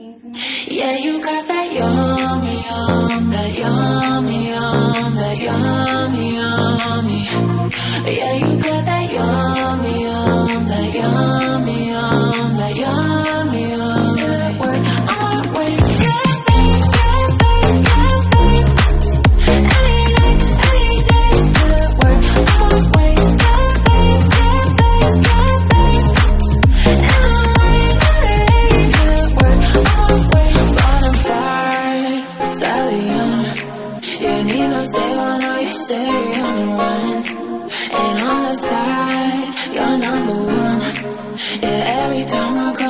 Yeah, you got that yummy, yum, that yummy, yum, that yummy, yummy. Yeah, you got You need no stay, I know you stay on the run. And on the side, you're number one. Yeah, every time I come